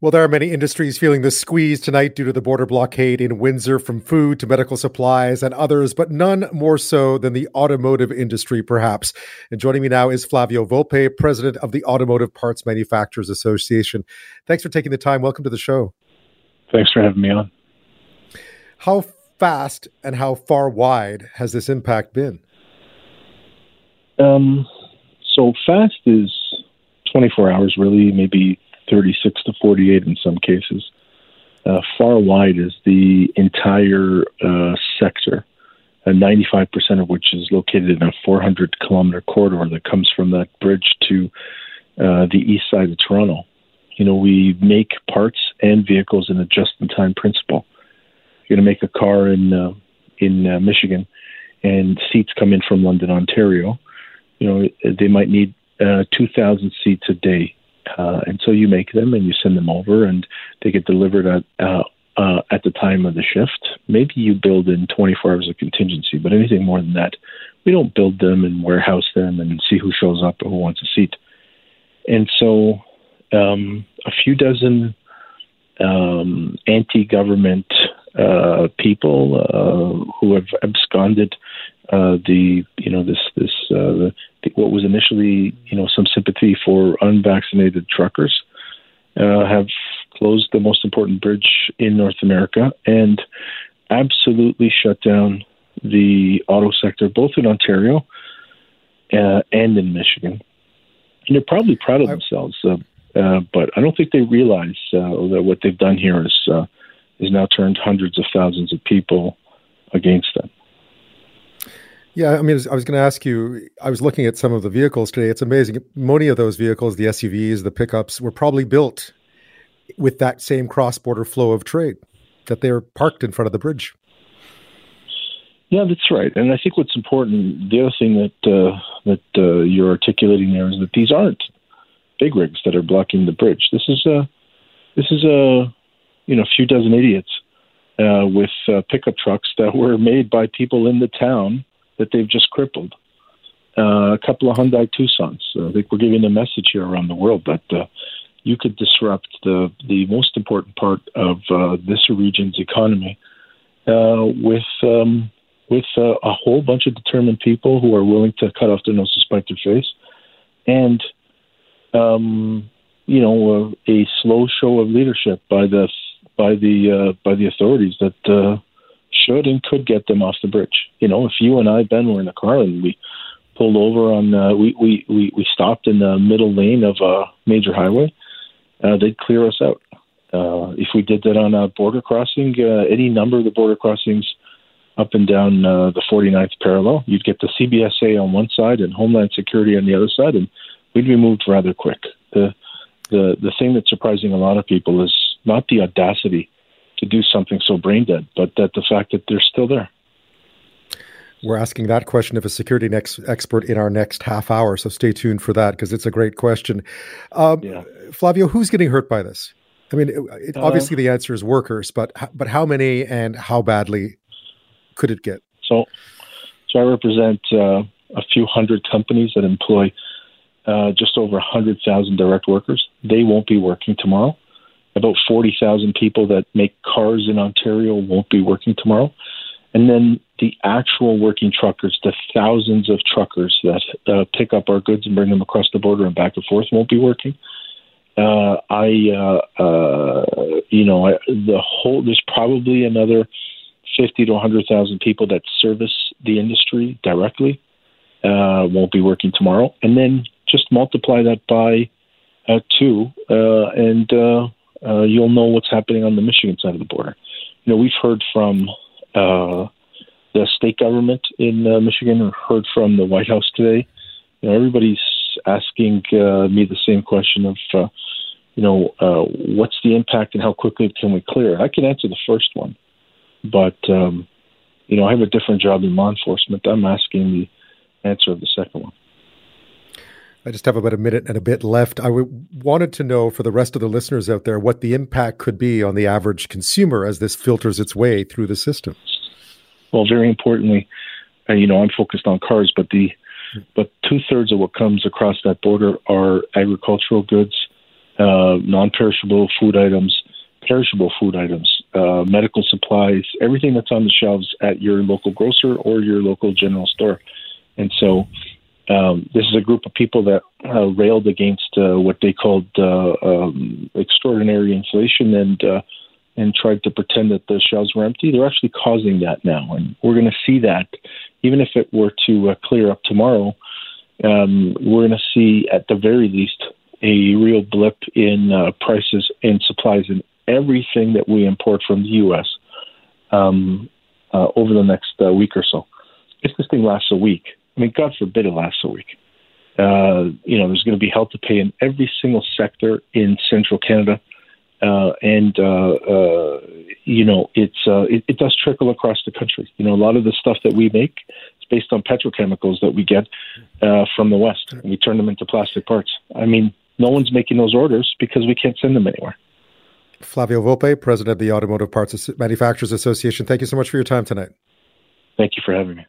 Well, there are many industries feeling the squeeze tonight due to the border blockade in Windsor, from food to medical supplies and others, but none more so than the automotive industry, perhaps. And joining me now is Flavio Volpe, president of the Automotive Parts Manufacturers Association. Thanks for taking the time. Welcome to the show. Thanks for having me on. How fast and how far wide has this impact been? Um, so fast is 24 hours, really, maybe 36 to 48 in some cases. Uh, far wide is the entire uh, sector, uh, 95% of which is located in a 400 kilometer corridor that comes from that bridge to uh, the east side of Toronto. You know, we make parts and vehicles in a just-in-time principle. You're going to make a car in uh, in uh, Michigan, and seats come in from London, Ontario. You know, they might need 2,000 seats a day uh, and so you make them and you send them over, and they get delivered at uh, uh, at the time of the shift. Maybe you build in 24 hours of contingency, but anything more than that, we don't build them and warehouse them and see who shows up or who wants a seat. And so, um, a few dozen um, anti-government uh, people uh, who have absconded uh, the you know this this uh, the, what was initially you know some sympathy for unvaccinated truckers uh, have closed the most important bridge in North America and absolutely shut down the auto sector both in Ontario uh, and in Michigan. And they're probably proud of themselves, uh, uh, but I don't think they realize that what they've done here is is now turned hundreds of thousands of people against them. Yeah, I mean, I was going to ask you. I was looking at some of the vehicles today. It's amazing. Many of those vehicles, the SUVs, the pickups, were probably built with that same cross-border flow of trade that they're parked in front of the bridge. Yeah, that's right. And I think what's important, the other thing that uh, that uh, you're articulating there is that these aren't big rigs that are blocking the bridge. This is a this is a you know a few dozen idiots uh, with uh, pickup trucks that were made by people in the town that they've just crippled. Uh, a couple of Hyundai Tucsons. I think we're giving a message here around the world that uh, you could disrupt the the most important part of uh, this region's economy uh, with um, with uh, a whole bunch of determined people who are willing to cut off their nose to spite their face, and um, you know a slow show of leadership by the by the uh, by the authorities that should and could get them off the bridge. You know, if you and I, Ben, were in a car and we pulled over on, uh, we, we, we, we stopped in the middle lane of a major highway, uh, they'd clear us out. Uh, if we did that on a border crossing, uh, any number of the border crossings up and down uh, the 49th parallel, you'd get the CBSA on one side and Homeland Security on the other side, and we'd be moved rather quick. The, the, the thing that's surprising a lot of people is not the audacity to do something so brain dead, but that the fact that they're still there. We're asking that question of a security next expert in our next half hour, so stay tuned for that because it's a great question. Um, yeah. Flavio, who's getting hurt by this? I mean, it, it, uh, obviously the answer is workers, but but how many and how badly could it get? So, so I represent uh, a few hundred companies that employ uh, just over hundred thousand direct workers. They won't be working tomorrow about 40,000 people that make cars in Ontario won't be working tomorrow. And then the actual working truckers, the thousands of truckers that uh, pick up our goods and bring them across the border and back and forth won't be working. Uh, I, uh, uh, you know, I, the whole, there's probably another 50 to 100,000 people that service the industry directly uh, won't be working tomorrow. And then just multiply that by uh, two, and uh, you'll know what's happening on the Michigan side of the border. You know, we've heard from uh, the state government in uh, Michigan, or heard from the White House today. You know, everybody's asking uh, me the same question of, uh, you know, uh, what's the impact and how quickly can we clear? I can answer the first one, but um, you know, I have a different job in law enforcement. I'm asking the answer of the second one. I just have about a minute and a bit left. I w- wanted to know for the rest of the listeners out there what the impact could be on the average consumer as this filters its way through the system. Well, very importantly, uh, you know, I'm focused on cars, but the but two thirds of what comes across that border are agricultural goods, uh, non-perishable food items, perishable food items, uh, medical supplies, everything that's on the shelves at your local grocer or your local general store. And so, um, this is a group of people that uh, railed against uh, what they called uh, um, extraordinary inflation and uh, and tried to pretend that the shelves were empty. They're actually causing that now, and we're going to see that. Even if it were to uh, clear up tomorrow, um, we're going to see at the very least a real blip in uh, prices and supplies in everything that we import from the U.S. Um, over the next week or so. If this thing lasts a week, I mean, God forbid it lasts a week. Uh, you know, there's going to be hell to pay in every single sector in central Canada. Uh, and, uh, uh, you know, it's, uh, it, it, does trickle across the country. You know, a lot of the stuff that we make is based on petrochemicals that we get uh, from the West. And we turn them into plastic parts. I mean, no one's making those orders because we can't send them anywhere. Flavio Volpe, president of the Automotive Parts Manufacturers Association. Thank you so much for your time tonight. Thank you for having me.